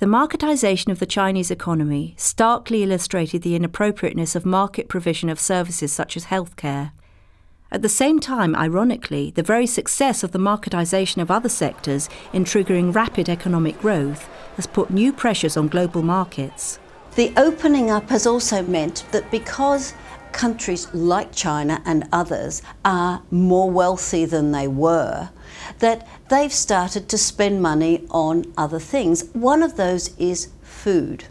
The marketisation of the Chinese economy starkly illustrated the inappropriateness of market provision of services such as healthcare. At the same time, ironically, the very success of the marketisation of other sectors in triggering rapid economic growth has put new pressures on global markets. The opening up has also meant that because countries like China and others are more wealthy than they were, that they've started to spend money on other things. One of those is food.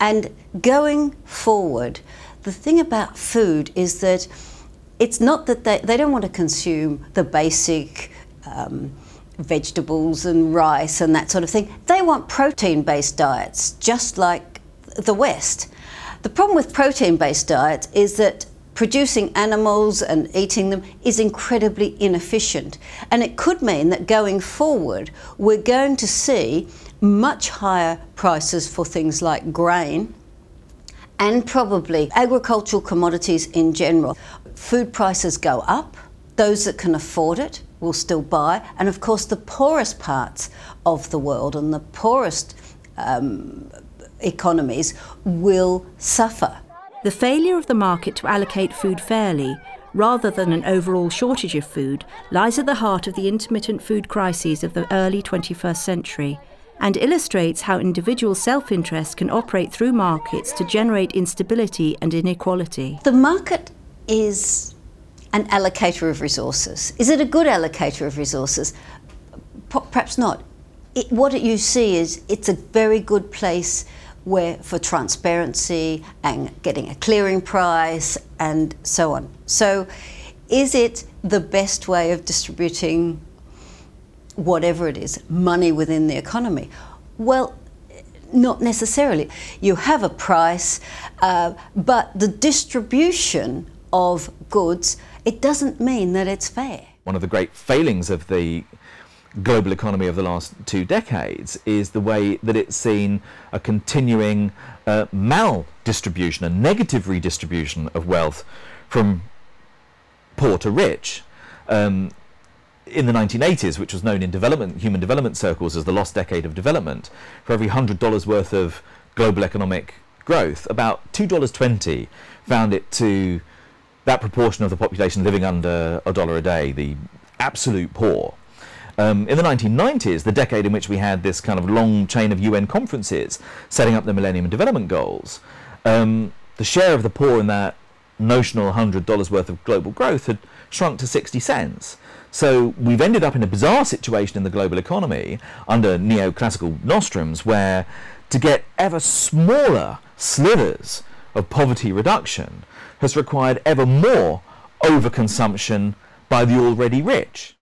And going forward, the thing about food is that it's not that they, they don't want to consume the basic um, vegetables and rice and that sort of thing. They want protein based diets, just like the West. The problem with protein based diets is that producing animals and eating them is incredibly inefficient. And it could mean that going forward, we're going to see much higher prices for things like grain and probably agricultural commodities in general. Food prices go up, those that can afford it will still buy, and of course, the poorest parts of the world and the poorest um, economies will suffer. The failure of the market to allocate food fairly, rather than an overall shortage of food, lies at the heart of the intermittent food crises of the early 21st century and illustrates how individual self interest can operate through markets to generate instability and inequality. The market is an allocator of resources. Is it a good allocator of resources? Perhaps not. It, what you see is it's a very good place for transparency and getting a clearing price and so on. So, is it the best way of distributing whatever it is, money within the economy? Well, not necessarily. You have a price, uh, but the distribution of goods, it doesn't mean that it's fair. One of the great failings of the global economy of the last two decades is the way that it's seen a continuing uh, maldistribution, a negative redistribution of wealth from poor to rich. Um, in the 1980s, which was known in development, human development circles as the lost decade of development, for every $100 worth of global economic growth, about $2.20 found it to that proportion of the population living under a dollar a day, the absolute poor. Um, in the 1990s, the decade in which we had this kind of long chain of UN conferences setting up the Millennium Development Goals, um, the share of the poor in that notional $100 worth of global growth had shrunk to 60 cents. So we've ended up in a bizarre situation in the global economy under neoclassical nostrums where to get ever smaller slivers of poverty reduction has required ever more overconsumption by the already rich.